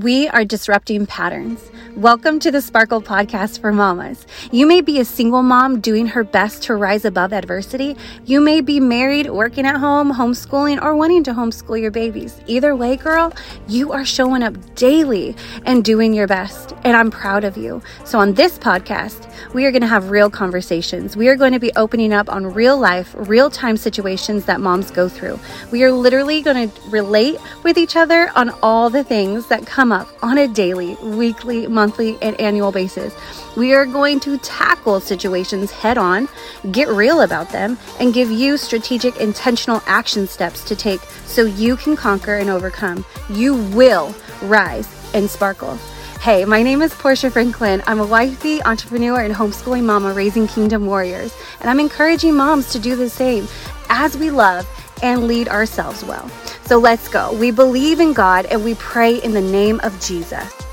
We are disrupting patterns. Welcome to the Sparkle Podcast for Mamas. You may be a single mom doing her best to rise above adversity. You may be married, working at home, homeschooling, or wanting to homeschool your babies. Either way, girl, you are showing up daily and doing your best, and I'm proud of you. So, on this podcast, we are going to have real conversations. We are going to be opening up on real life, real time situations that moms go through. We are literally going to relate with each other on all the things that come come up on a daily, weekly, monthly, and annual basis. We are going to tackle situations head on, get real about them, and give you strategic, intentional action steps to take so you can conquer and overcome. You will rise and sparkle. Hey, my name is Portia Franklin. I'm a wifey, entrepreneur, and homeschooling mama raising kingdom warriors. And I'm encouraging moms to do the same as we love and lead ourselves well. So let's go. We believe in God and we pray in the name of Jesus.